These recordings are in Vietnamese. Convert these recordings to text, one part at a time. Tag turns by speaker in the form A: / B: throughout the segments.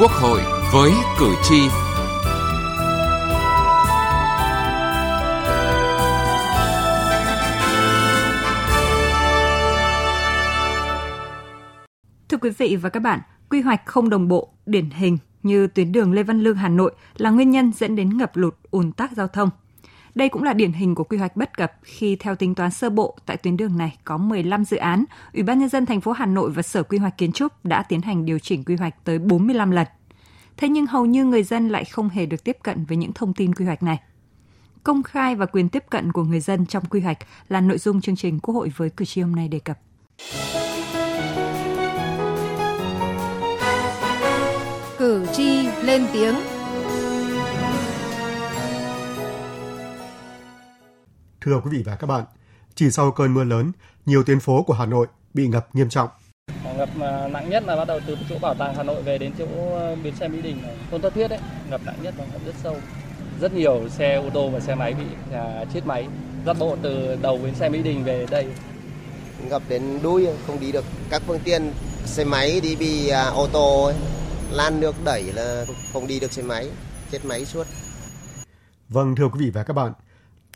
A: Quốc hội với cử tri.
B: Thưa quý vị và các bạn, quy hoạch không đồng bộ, điển hình như tuyến đường Lê Văn Lương Hà Nội là nguyên nhân dẫn đến ngập lụt, ùn tắc giao thông. Đây cũng là điển hình của quy hoạch bất cập khi theo tính toán sơ bộ tại tuyến đường này có 15 dự án, Ủy ban nhân dân thành phố Hà Nội và Sở Quy hoạch Kiến trúc đã tiến hành điều chỉnh quy hoạch tới 45 lần. Thế nhưng hầu như người dân lại không hề được tiếp cận với những thông tin quy hoạch này. Công khai và quyền tiếp cận của người dân trong quy hoạch là nội dung chương trình Quốc hội với cử tri hôm nay đề cập.
C: Cử tri lên tiếng
D: Thưa quý vị và các bạn, chỉ sau cơn mưa lớn, nhiều tuyến phố của Hà Nội bị ngập nghiêm trọng.
E: Ngập nặng nhất là bắt đầu từ chỗ bảo tàng Hà Nội về đến chỗ à, bến xe Mỹ Đình, Tôn Thất Thuyết ấy, ngập nặng nhất và ngập rất sâu. Rất nhiều xe ô tô và xe máy bị à, chết máy, dắt bộ từ đầu bến xe Mỹ Đình về đây.
F: Ngập đến đuôi không đi được, các phương tiện xe máy đi bị à, ô tô ấy, lan nước đẩy là không đi được xe máy, chết máy suốt.
D: Vâng thưa quý vị và các bạn,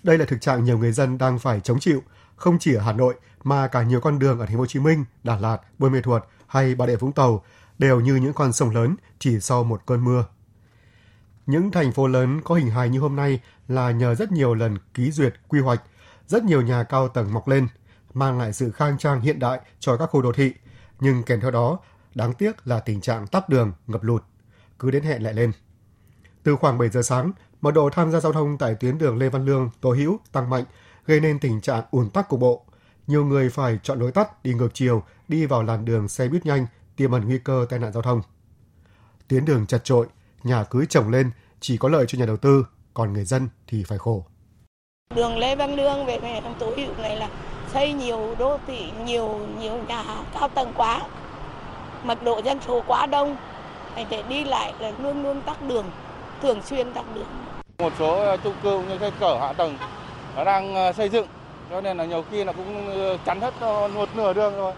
D: đây là thực trạng nhiều người dân đang phải chống chịu, không chỉ ở Hà Nội mà cả nhiều con đường ở thành phố Hồ Chí Minh, Đà Lạt, Buôn Mê Thuột hay Bà Rịa Vũng Tàu đều như những con sông lớn chỉ sau một cơn mưa. Những thành phố lớn có hình hài như hôm nay là nhờ rất nhiều lần ký duyệt quy hoạch, rất nhiều nhà cao tầng mọc lên, mang lại sự khang trang hiện đại cho các khu đô thị, nhưng kèm theo đó, đáng tiếc là tình trạng tắc đường, ngập lụt, cứ đến hẹn lại lên. Từ khoảng 7 giờ sáng, mật độ tham gia giao thông tại tuyến đường Lê Văn Lương, Tô Hữu tăng mạnh, gây nên tình trạng ùn tắc cục bộ. Nhiều người phải chọn lối tắt đi ngược chiều, đi vào làn đường xe buýt nhanh, tiềm ẩn nguy cơ tai nạn giao thông. Tuyến đường chật trội, nhà cứ trồng lên chỉ có lợi cho nhà đầu tư, còn người dân thì phải khổ.
G: Đường Lê Văn Lương về này Tô Hữu này là xây nhiều đô thị, nhiều nhiều nhà cao tầng quá. Mật độ dân số quá đông, để đi lại là luôn luôn tắc đường, thường xuyên tắc đường.
H: Một số ờ, chung cư như cây cỡ hạ tầng nó đang ờ, xây dựng cho nên là nhiều khi là cũng ờ, chắn hết một nửa đường rồi.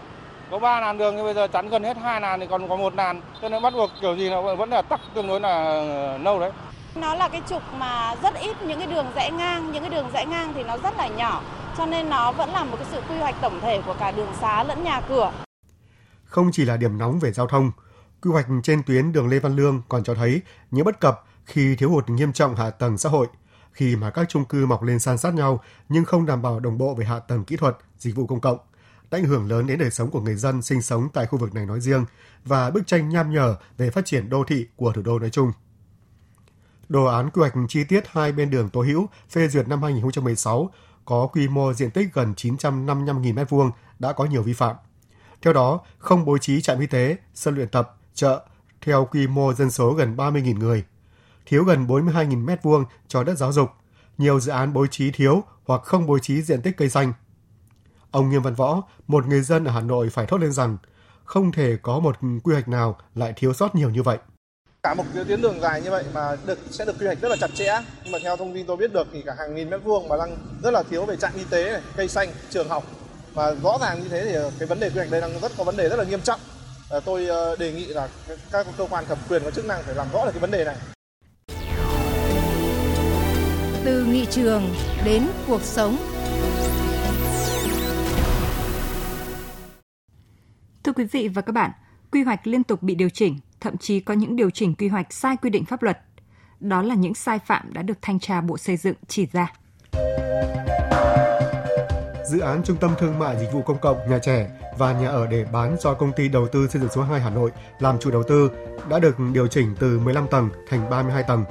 H: Có ba làn đường nhưng bây giờ chắn gần hết hai làn thì còn có một làn cho nên bắt buộc kiểu gì nó vẫn là tắc tương đối là lâu đấy.
I: Nó là cái trục mà rất ít những cái đường rẽ ngang, những cái đường rẽ ngang thì nó rất là nhỏ cho nên nó vẫn là một cái sự quy hoạch tổng thể của cả đường xá lẫn nhà cửa.
D: Không chỉ là điểm nóng về giao thông, quy hoạch trên tuyến đường Lê Văn Lương còn cho thấy những bất cập khi thiếu hụt nghiêm trọng hạ tầng xã hội, khi mà các chung cư mọc lên san sát nhau nhưng không đảm bảo đồng bộ về hạ tầng kỹ thuật, dịch vụ công cộng, đã ảnh hưởng lớn đến đời sống của người dân sinh sống tại khu vực này nói riêng và bức tranh nham nhở về phát triển đô thị của thủ đô nói chung. Đồ án quy hoạch chi tiết hai bên đường Tố Hữu phê duyệt năm 2016 có quy mô diện tích gần 955.000 m2 đã có nhiều vi phạm. Theo đó, không bố trí trạm y tế, sân luyện tập, chợ theo quy mô dân số gần 30.000 người, thiếu gần 42.000 m2 cho đất giáo dục, nhiều dự án bố trí thiếu hoặc không bố trí diện tích cây xanh. Ông Nghiêm Văn Võ, một người dân ở Hà Nội phải thốt lên rằng không thể có một quy hoạch nào lại thiếu sót nhiều như vậy.
J: Cả một cái tuyến đường dài như vậy mà được sẽ được quy hoạch rất là chặt chẽ, nhưng mà theo thông tin tôi biết được thì cả hàng nghìn mét vuông mà đang rất là thiếu về trạm y tế, này, cây xanh, trường học và rõ ràng như thế thì cái vấn đề quy hoạch đây đang rất có vấn đề rất là nghiêm trọng. Tôi ờ, đề nghị là các cơ quan thẩm quyền có chức năng phải làm rõ được cái vấn đề này.
C: Từ nghị trường đến cuộc sống.
B: Thưa quý vị và các bạn, quy hoạch liên tục bị điều chỉnh, thậm chí có những điều chỉnh quy hoạch sai quy định pháp luật. Đó là những sai phạm đã được thanh tra Bộ Xây dựng chỉ ra.
D: Dự án Trung tâm Thương mại Dịch vụ Công cộng Nhà Trẻ và nhà ở để bán do công ty đầu tư xây dựng số 2 Hà Nội làm chủ đầu tư đã được điều chỉnh từ 15 tầng thành 32 tầng.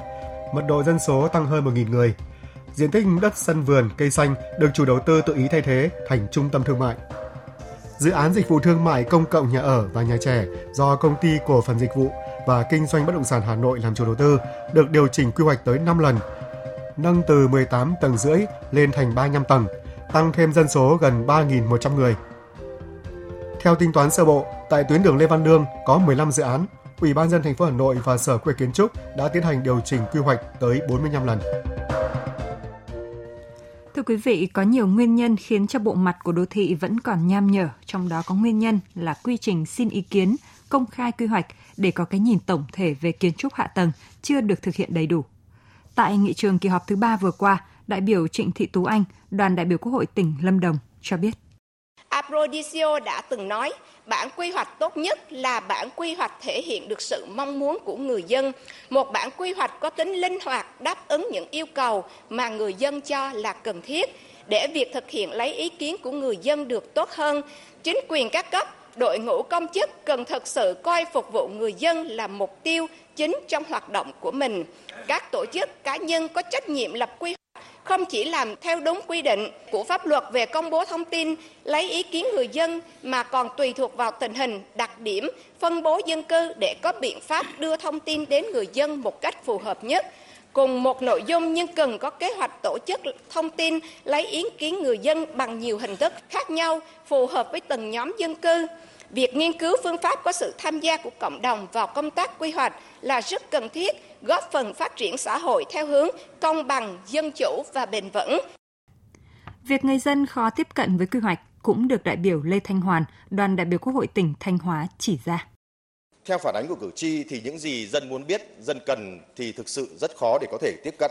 D: Mật độ dân số tăng hơn 1.000 người. Diện tích đất sân vườn, cây xanh được chủ đầu tư tự ý thay thế thành trung tâm thương mại. Dự án dịch vụ thương mại công cộng nhà ở và nhà trẻ do công ty cổ phần dịch vụ và kinh doanh bất động sản Hà Nội làm chủ đầu tư được điều chỉnh quy hoạch tới 5 lần, nâng từ 18 tầng rưỡi lên thành 35 tầng, tăng thêm dân số gần 3.100 người. Theo tính toán sơ bộ, tại tuyến đường Lê Văn Lương có 15 dự án, Ủy ban dân thành phố Hà Nội và Sở Quy hoạch Kiến trúc đã tiến hành điều chỉnh quy hoạch tới 45 lần.
B: Thưa quý vị, có nhiều nguyên nhân khiến cho bộ mặt của đô thị vẫn còn nham nhở, trong đó có nguyên nhân là quy trình xin ý kiến, công khai quy hoạch để có cái nhìn tổng thể về kiến trúc hạ tầng chưa được thực hiện đầy đủ. Tại nghị trường kỳ họp thứ ba vừa qua, đại biểu Trịnh Thị Tú Anh, đoàn đại biểu Quốc hội tỉnh Lâm Đồng cho biết.
G: Aprodisio đã từng nói, bản quy hoạch tốt nhất là bản quy hoạch thể hiện được sự mong muốn của người dân, một bản quy hoạch có tính linh hoạt đáp ứng những yêu cầu mà người dân cho là cần thiết để việc thực hiện lấy ý kiến của người dân được tốt hơn. Chính quyền các cấp, đội ngũ công chức cần thực sự coi phục vụ người dân là mục tiêu chính trong hoạt động của mình. Các tổ chức cá nhân có trách nhiệm lập quy hoạch không chỉ làm theo đúng quy định của pháp luật về công bố thông tin, lấy ý kiến người dân mà còn tùy thuộc vào tình hình, đặc điểm, phân bố dân cư để có biện pháp đưa thông tin đến người dân một cách phù hợp nhất. Cùng một nội dung nhưng cần có kế hoạch tổ chức thông tin lấy ý kiến người dân bằng nhiều hình thức khác nhau, phù hợp với từng nhóm dân cư. Việc nghiên cứu phương pháp có sự tham gia của cộng đồng vào công tác quy hoạch là rất cần thiết, góp phần phát triển xã hội theo hướng công bằng, dân chủ và bền vững.
B: Việc người dân khó tiếp cận với quy hoạch cũng được đại biểu Lê Thanh Hoàn, đoàn đại biểu Quốc hội tỉnh Thanh Hóa chỉ ra.
K: Theo phản ánh của cử tri thì những gì dân muốn biết, dân cần thì thực sự rất khó để có thể tiếp cận.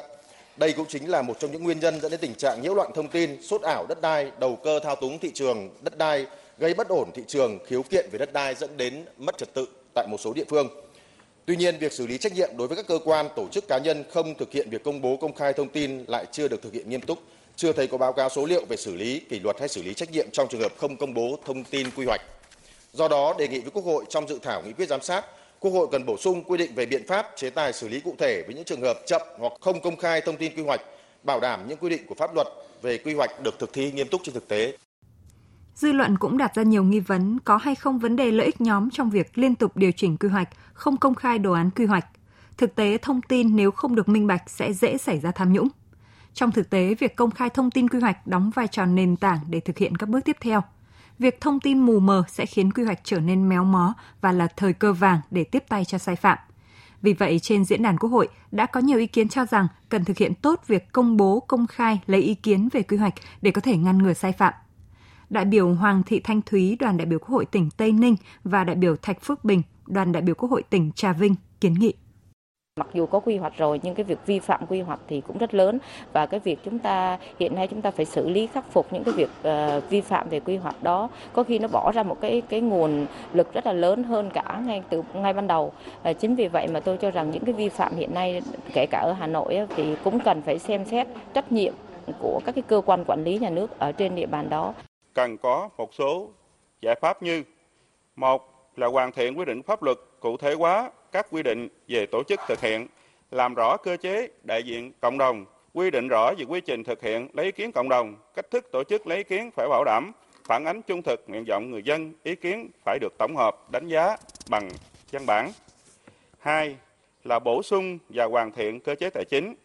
K: Đây cũng chính là một trong những nguyên nhân dẫn đến tình trạng nhiễu loạn thông tin, sốt ảo đất đai, đầu cơ thao túng thị trường đất đai, gây bất ổn thị trường, khiếu kiện về đất đai dẫn đến mất trật tự tại một số địa phương. Tuy nhiên, việc xử lý trách nhiệm đối với các cơ quan, tổ chức cá nhân không thực hiện việc công bố công khai thông tin lại chưa được thực hiện nghiêm túc, chưa thấy có báo cáo số liệu về xử lý, kỷ luật hay xử lý trách nhiệm trong trường hợp không công bố thông tin quy hoạch. Do đó, đề nghị với Quốc hội trong dự thảo nghị quyết giám sát, Quốc hội cần bổ sung quy định về biện pháp chế tài xử lý cụ thể với những trường hợp chậm hoặc không công khai thông tin quy hoạch, bảo đảm những quy định của pháp luật về quy hoạch được thực thi nghiêm túc trên thực tế.
B: Dư luận cũng đặt ra nhiều nghi vấn có hay không vấn đề lợi ích nhóm trong việc liên tục điều chỉnh quy hoạch, không công khai đồ án quy hoạch. Thực tế, thông tin nếu không được minh bạch sẽ dễ xảy ra tham nhũng. Trong thực tế, việc công khai thông tin quy hoạch đóng vai trò nền tảng để thực hiện các bước tiếp theo. Việc thông tin mù mờ sẽ khiến quy hoạch trở nên méo mó và là thời cơ vàng để tiếp tay cho sai phạm. Vì vậy, trên diễn đàn Quốc hội đã có nhiều ý kiến cho rằng cần thực hiện tốt việc công bố, công khai, lấy ý kiến về quy hoạch để có thể ngăn ngừa sai phạm đại biểu Hoàng Thị Thanh Thúy, đoàn đại biểu Quốc hội tỉnh Tây Ninh và đại biểu Thạch Phước Bình, đoàn đại biểu Quốc hội tỉnh Trà Vinh kiến nghị.
L: Mặc dù có quy hoạch rồi nhưng cái việc vi phạm quy hoạch thì cũng rất lớn. Và cái việc chúng ta hiện nay chúng ta phải xử lý khắc phục những cái việc uh, vi phạm về quy hoạch đó. Có khi nó bỏ ra một cái cái nguồn lực rất là lớn hơn cả ngay từ ngay ban đầu. Uh, chính vì vậy mà tôi cho rằng những cái vi phạm hiện nay kể cả ở Hà Nội thì cũng cần phải xem xét trách nhiệm của các cái cơ quan quản lý nhà nước ở trên địa bàn đó.
H: Cần có một số giải pháp như một là hoàn thiện quy định pháp luật cụ thể hóa các quy định về tổ chức thực hiện, làm rõ cơ chế đại diện cộng đồng, quy định rõ về quy trình thực hiện lấy ý kiến cộng đồng, cách thức tổ chức lấy ý kiến phải bảo đảm phản ánh trung thực nguyện vọng người dân, ý kiến phải được tổng hợp, đánh giá bằng văn bản. Hai là bổ sung và hoàn thiện cơ chế tài chính,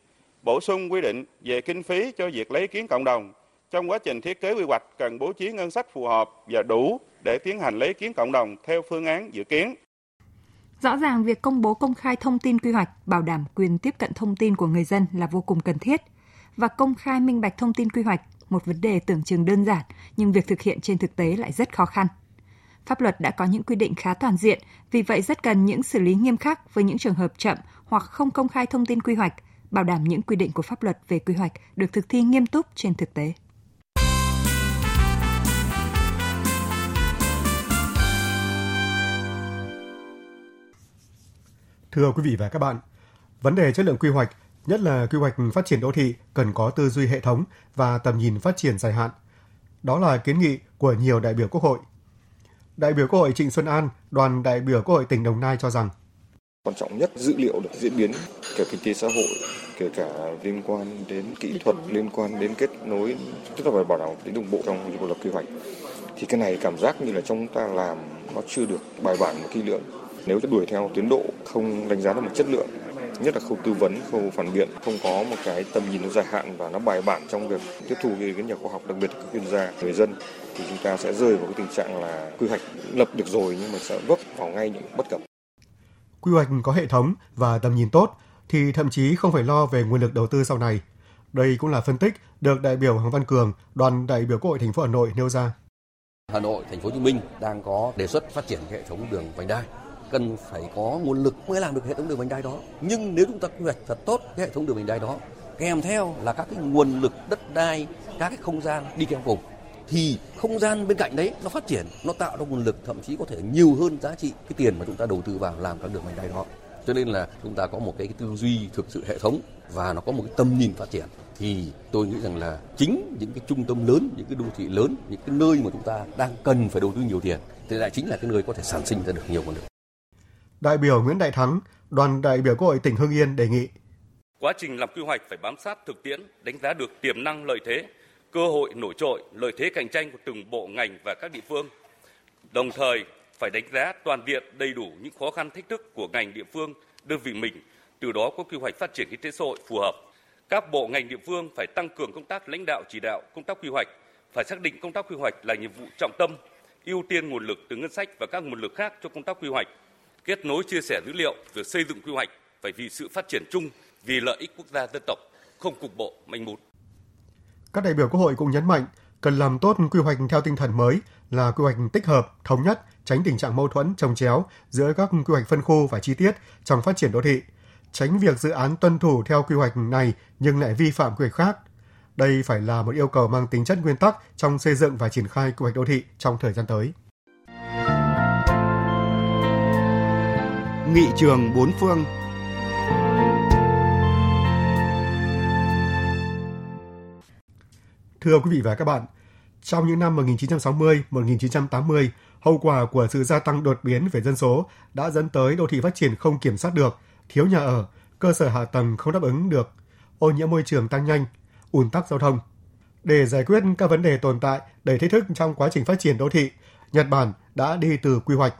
H: bổ sung quy định về kinh phí cho việc lấy ý kiến cộng đồng, trong quá trình thiết kế quy hoạch cần bố trí ngân sách phù hợp và đủ để tiến hành lấy ý kiến cộng đồng theo phương án dự kiến.
B: Rõ ràng việc công bố công khai thông tin quy hoạch bảo đảm quyền tiếp cận thông tin của người dân là vô cùng cần thiết và công khai minh bạch thông tin quy hoạch một vấn đề tưởng chừng đơn giản nhưng việc thực hiện trên thực tế lại rất khó khăn. Pháp luật đã có những quy định khá toàn diện, vì vậy rất cần những xử lý nghiêm khắc với những trường hợp chậm hoặc không công khai thông tin quy hoạch, bảo đảm những quy định của pháp luật về quy hoạch được thực thi nghiêm túc trên thực tế.
D: Thưa quý vị và các bạn, vấn đề chất lượng quy hoạch, nhất là quy hoạch phát triển đô thị cần có tư duy hệ thống và tầm nhìn phát triển dài hạn. Đó là kiến nghị của nhiều đại biểu Quốc hội. Đại biểu Quốc hội Trịnh Xuân An, đoàn đại biểu Quốc hội tỉnh Đồng Nai cho rằng
M: quan trọng nhất dữ liệu được diễn biến cả kinh tế xã hội kể cả liên quan đến kỹ thuật liên quan đến kết nối tức là phải bảo đảm tính đồng bộ trong việc lập quy hoạch thì cái này cảm giác như là chúng ta làm nó chưa được bài bản và kỹ lưỡng nếu đuổi theo tiến độ không đánh giá được một chất lượng nhất là khâu tư vấn, khâu phản biện không có một cái tầm nhìn nó dài hạn và nó bài bản trong việc tiếp thu với các nhà khoa học đặc biệt các chuyên gia người dân thì chúng ta sẽ rơi vào cái tình trạng là quy hoạch lập được rồi nhưng mà sẽ vấp vào ngay những bất cập.
D: Quy hoạch có hệ thống và tầm nhìn tốt thì thậm chí không phải lo về nguồn lực đầu tư sau này. Đây cũng là phân tích được đại biểu Hoàng Văn Cường, đoàn đại biểu Quốc hội thành phố Hà Nội nêu ra.
N: Hà Nội, thành phố Hồ Chí Minh đang có đề xuất phát triển hệ thống đường vành đai cần phải có nguồn lực mới làm được hệ thống đường vành đai đó. Nhưng nếu chúng ta quy hoạch thật tốt cái hệ thống đường vành đai đó, kèm theo là các cái nguồn lực đất đai, các cái không gian đi kèm cùng thì không gian bên cạnh đấy nó phát triển, nó tạo ra nguồn lực thậm chí có thể nhiều hơn giá trị cái tiền mà chúng ta đầu tư vào làm các đường vành đai đó. Cho nên là chúng ta có một cái, tư duy thực sự hệ thống và nó có một cái tầm nhìn phát triển thì tôi nghĩ rằng là chính những cái trung tâm lớn, những cái đô thị lớn, những cái nơi mà chúng ta đang cần phải đầu tư nhiều tiền thì lại chính là cái nơi có thể sản sinh ra được nhiều nguồn lực.
D: Đại biểu Nguyễn Đại Thắng, đoàn đại biểu Quốc hội tỉnh Hưng Yên đề nghị
O: Quá trình làm quy hoạch phải bám sát thực tiễn, đánh giá được tiềm năng lợi thế, cơ hội nổi trội, lợi thế cạnh tranh của từng bộ ngành và các địa phương. Đồng thời phải đánh giá toàn diện đầy đủ những khó khăn thách thức của ngành địa phương, đơn vị mình, từ đó có quy hoạch phát triển kinh tế xã hội phù hợp. Các bộ ngành địa phương phải tăng cường công tác lãnh đạo chỉ đạo công tác quy hoạch, phải xác định công tác quy hoạch là nhiệm vụ trọng tâm, ưu tiên nguồn lực từ ngân sách và các nguồn lực khác cho công tác quy hoạch, kết nối chia sẻ dữ liệu, việc xây dựng quy hoạch phải vì sự phát triển chung, vì lợi ích quốc gia dân tộc, không cục bộ manh mún.
D: Các đại biểu Quốc hội cũng nhấn mạnh cần làm tốt quy hoạch theo tinh thần mới là quy hoạch tích hợp, thống nhất, tránh tình trạng mâu thuẫn trồng chéo giữa các quy hoạch phân khu và chi tiết trong phát triển đô thị, tránh việc dự án tuân thủ theo quy hoạch này nhưng lại vi phạm quy hoạch khác. Đây phải là một yêu cầu mang tính chất nguyên tắc trong xây dựng và triển khai quy hoạch đô thị trong thời gian tới.
A: Nghị trường bốn phương
D: Thưa quý vị và các bạn, trong những năm 1960-1980, hậu quả của sự gia tăng đột biến về dân số đã dẫn tới đô thị phát triển không kiểm soát được, thiếu nhà ở, cơ sở hạ tầng không đáp ứng được, ô nhiễm môi trường tăng nhanh, ùn tắc giao thông. Để giải quyết các vấn đề tồn tại đầy thách thức trong quá trình phát triển đô thị, Nhật Bản đã đi từ quy hoạch.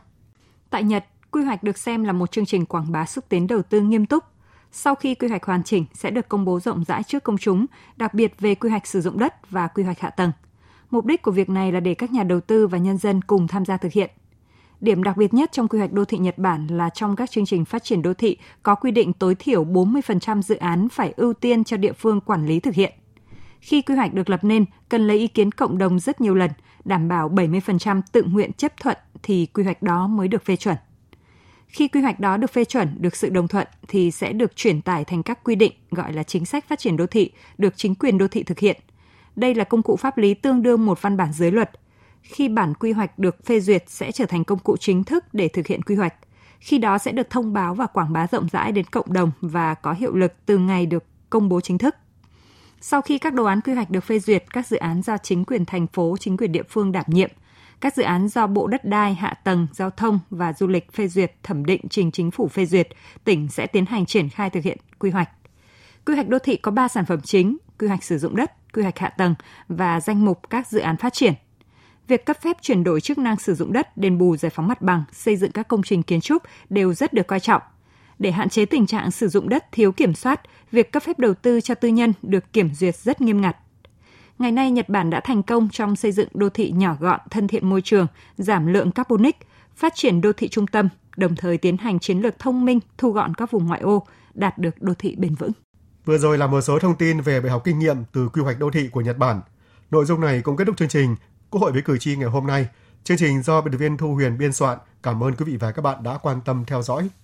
B: Tại Nhật, quy hoạch được xem là một chương trình quảng bá xúc tiến đầu tư nghiêm túc. Sau khi quy hoạch hoàn chỉnh sẽ được công bố rộng rãi trước công chúng, đặc biệt về quy hoạch sử dụng đất và quy hoạch hạ tầng. Mục đích của việc này là để các nhà đầu tư và nhân dân cùng tham gia thực hiện. Điểm đặc biệt nhất trong quy hoạch đô thị Nhật Bản là trong các chương trình phát triển đô thị có quy định tối thiểu 40% dự án phải ưu tiên cho địa phương quản lý thực hiện. Khi quy hoạch được lập nên, cần lấy ý kiến cộng đồng rất nhiều lần, đảm bảo 70% tự nguyện chấp thuận thì quy hoạch đó mới được phê chuẩn. Khi quy hoạch đó được phê chuẩn, được sự đồng thuận thì sẽ được chuyển tải thành các quy định gọi là chính sách phát triển đô thị, được chính quyền đô thị thực hiện. Đây là công cụ pháp lý tương đương một văn bản dưới luật. Khi bản quy hoạch được phê duyệt sẽ trở thành công cụ chính thức để thực hiện quy hoạch. Khi đó sẽ được thông báo và quảng bá rộng rãi đến cộng đồng và có hiệu lực từ ngày được công bố chính thức. Sau khi các đồ án quy hoạch được phê duyệt, các dự án do chính quyền thành phố, chính quyền địa phương đảm nhiệm, các dự án do Bộ Đất đai, Hạ tầng, Giao thông và Du lịch phê duyệt thẩm định trình chính phủ phê duyệt, tỉnh sẽ tiến hành triển khai thực hiện quy hoạch. Quy hoạch đô thị có 3 sản phẩm chính, quy hoạch sử dụng đất, quy hoạch hạ tầng và danh mục các dự án phát triển. Việc cấp phép chuyển đổi chức năng sử dụng đất, đền bù giải phóng mặt bằng, xây dựng các công trình kiến trúc đều rất được coi trọng. Để hạn chế tình trạng sử dụng đất thiếu kiểm soát, việc cấp phép đầu tư cho tư nhân được kiểm duyệt rất nghiêm ngặt. Ngày nay, Nhật Bản đã thành công trong xây dựng đô thị nhỏ gọn, thân thiện môi trường, giảm lượng carbonic, phát triển đô thị trung tâm, đồng thời tiến hành chiến lược thông minh, thu gọn các vùng ngoại ô, đạt được đô thị bền vững.
D: Vừa rồi là một số thông tin về bài học kinh nghiệm từ quy hoạch đô thị của Nhật Bản. Nội dung này cũng kết thúc chương trình Quốc hội với cử tri ngày hôm nay. Chương trình do biên tập viên Thu Huyền biên soạn. Cảm ơn quý vị và các bạn đã quan tâm theo dõi.